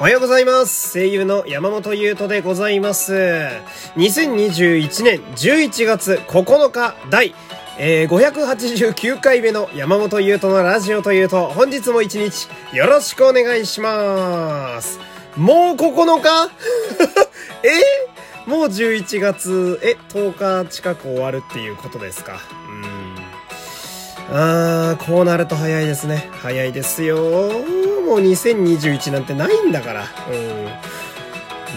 おはようございます。声優の山本優斗でございます。2021年11月9日第、えー589回目の山本優斗のラジオというと、本日も一日よろしくお願いします。もう9日？え？もう11月、え、10日近く終わるっていうことですか？うん。あー、こうなると早いですね。早いですよ。もう2021なんてないんだから。うん。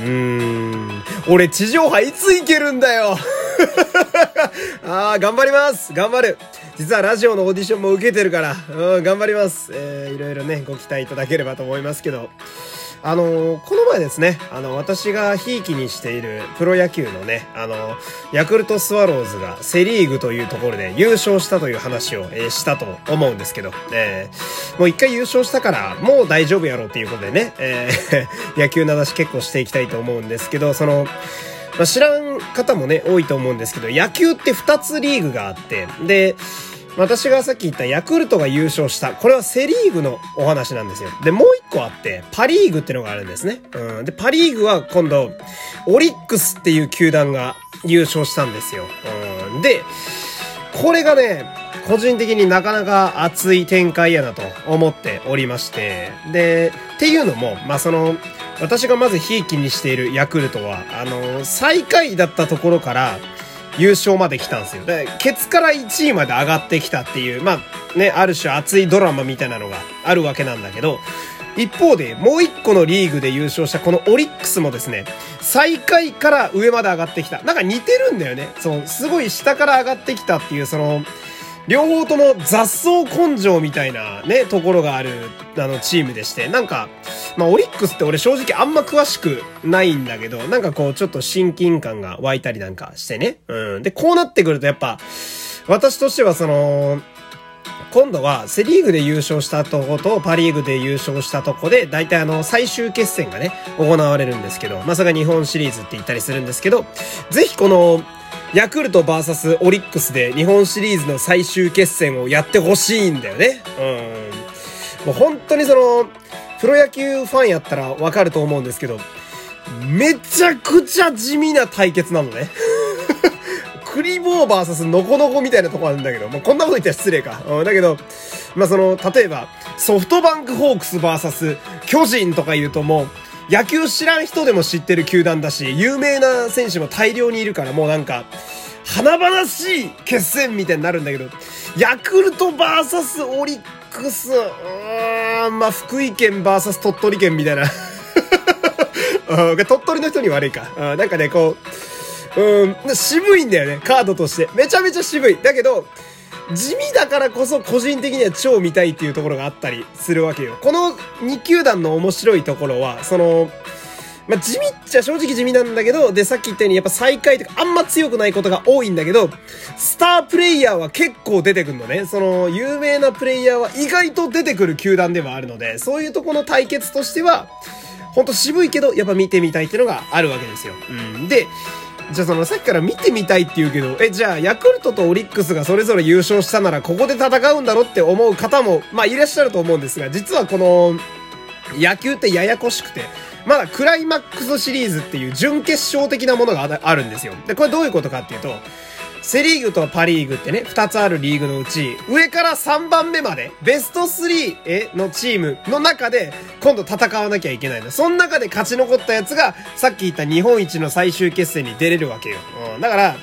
うーん。俺地上波いつ行けるんだよ ああ、頑張ります頑張る実はラジオのオーディションも受けてるから、うん、頑張ります。えー、いろいろね、ご期待いただければと思いますけど。あのこの前ですね、あの、私がひいきにしているプロ野球のね、あのヤクルトスワローズがセリーグというところで優勝したという話を、えーしたと思うんですけど、えーもう一回優勝したから、もう大丈夫やろうっていうことでね、えー 野球の話結構していきたいと思うんですけど、その、まあ、知らん方もね、多いと思うんですけど、野球って2つリーグがあって、で、私がさっき言ったヤクルトが優勝した。これはセリーグのお話なんですよ。で、もう個あって、パリーグってのがあるんですね。うん。で、パリーグは今度、オリックスっていう球団が優勝したんですよ。うん。で、これがね、個人的になかなか熱い展開やなと思っておりまして。で、っていうのも、まあ、その、私がまずひいきにしているヤクルトは、あの、最下位だったところから、優勝まで来たんですよ。で、ケツから1位まで上がってきたっていう、まあ、ね、ある種熱いドラマみたいなのがあるわけなんだけど、一方で、もう一個のリーグで優勝したこのオリックスもですね、最下位から上まで上がってきた。なんか似てるんだよね。そう、すごい下から上がってきたっていう、その、両方とも雑草根性みたいなね、ところがある、あの、チームでして、なんか、まあ、オリックスって俺正直あんま詳しくないんだけど、なんかこう、ちょっと親近感が湧いたりなんかしてね。うん。で、こうなってくるとやっぱ、私としてはその、今度はセリーグで優勝したとことパリーグで優勝したとこで、大体あの、最終決戦がね、行われるんですけど、まあ、それが日本シリーズって言ったりするんですけど、ぜひこの、ヤクルト VS オリックスで日本シリーズの最終決戦をやってほしいんだよね。うん。もう本当にその、プロ野球ファンやったらわかると思うんですけど、めちゃくちゃ地味な対決なのね。クリボーバーサスノコノコみたいなとこあるんだけど、もうこんなこと言ったら失礼か。うん、だけど、まあその、例えば、ソフトバンクホークスバーサス巨人とか言うともう、野球知らん人でも知ってる球団だし、有名な選手も大量にいるからもうなんか、華々しい決戦みたいになるんだけど、ヤクルトバーサスオリックス、うーん、まあ福井県バーサス鳥取県みたいな。鳥取の人に悪いか。なんかね、こう、うん、渋いんだよね、カードとして。めちゃめちゃ渋い。だけど、地味だからこそ個人的には超見たいっていうところがあったりするわけよ。この2球団の面白いところは、その、まあ、地味っちゃ正直地味なんだけど、で、さっき言ったようにやっぱ最下位とかあんま強くないことが多いんだけど、スタープレイヤーは結構出てくるのね。その、有名なプレイヤーは意外と出てくる球団ではあるので、そういうとこの対決としては、ほんと渋いけど、やっぱ見てみたいっていうのがあるわけですよ。うん。で、じゃあそのさっきから見てみたいって言うけど、え、じゃあヤクルトとオリックスがそれぞれ優勝したならここで戦うんだろって思う方も、まあいらっしゃると思うんですが、実はこの、野球ってややこしくて、まだクライマックスシリーズっていう準決勝的なものがあるんですよ。で、これどういうことかっていうと、セリーグとパリーグってね、二つあるリーグのうち、上から3番目まで、ベスト3のチームの中で、今度戦わなきゃいけないの。その中で勝ち残ったやつが、さっき言った日本一の最終決戦に出れるわけよ。うん、だから、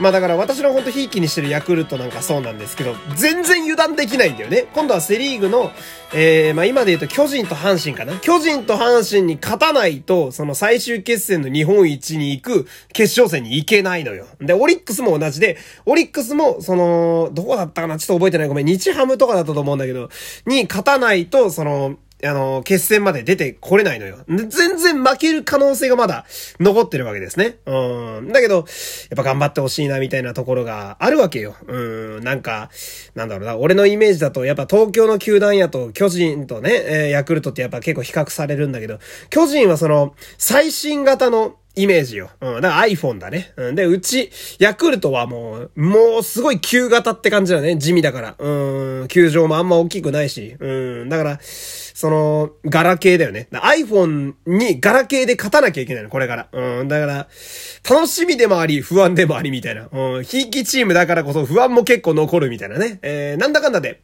まあだから私のほんとひいきにしてるヤクルトなんかそうなんですけど、全然油断できないんだよね。今度はセリーグの、えー、まあ今で言うと巨人と阪神かな。巨人と阪神に勝たないと、その最終決戦の日本一に行く決勝戦に行けないのよ。で、オリックスも同じで、オリックスも、その、どこだったかな？ちょっと覚えてない。ごめん。日ハムとかだったと思うんだけど、に勝たないと、その、あの、決戦まで出てこれないのよ。全然負ける可能性がまだ残ってるわけですね。うん。だけど、やっぱ頑張ってほしいなみたいなところがあるわけよ。うん。なんか、なんだろうな。俺のイメージだと、やっぱ東京の球団やと、巨人とね、えーヤクルトってやっぱ結構比較されるんだけど、巨人はその、最新型の、イメージよ。うん。だから iPhone だね。うん。で、うち、ヤクルトはもう、もうすごい旧型って感じだよね。地味だから。うん。球場もあんま大きくないし。うん。だから、その、ガラケーだよね。iPhone にガラケーで勝たなきゃいけないの、これから。うん、だから、楽しみでもあり、不安でもありみたいな。うん、ひいきチームだからこそ不安も結構残るみたいなね。えー、なんだかんだで、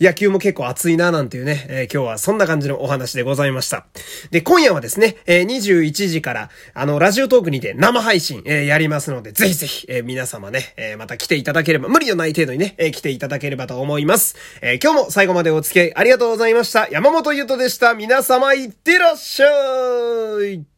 野球も結構熱いななんていうね、えー、今日はそんな感じのお話でございました。で、今夜はですね、えー、21時から、あの、ラジオトークにて生配信、えー、やりますので、ぜひぜひ、えー、皆様ね、えー、また来ていただければ、無理のない程度にね、えー、来ていただければと思います。えー、今日も最後までお付き合いありがとうございました。山本ゆとでした。皆様いってらっしゃい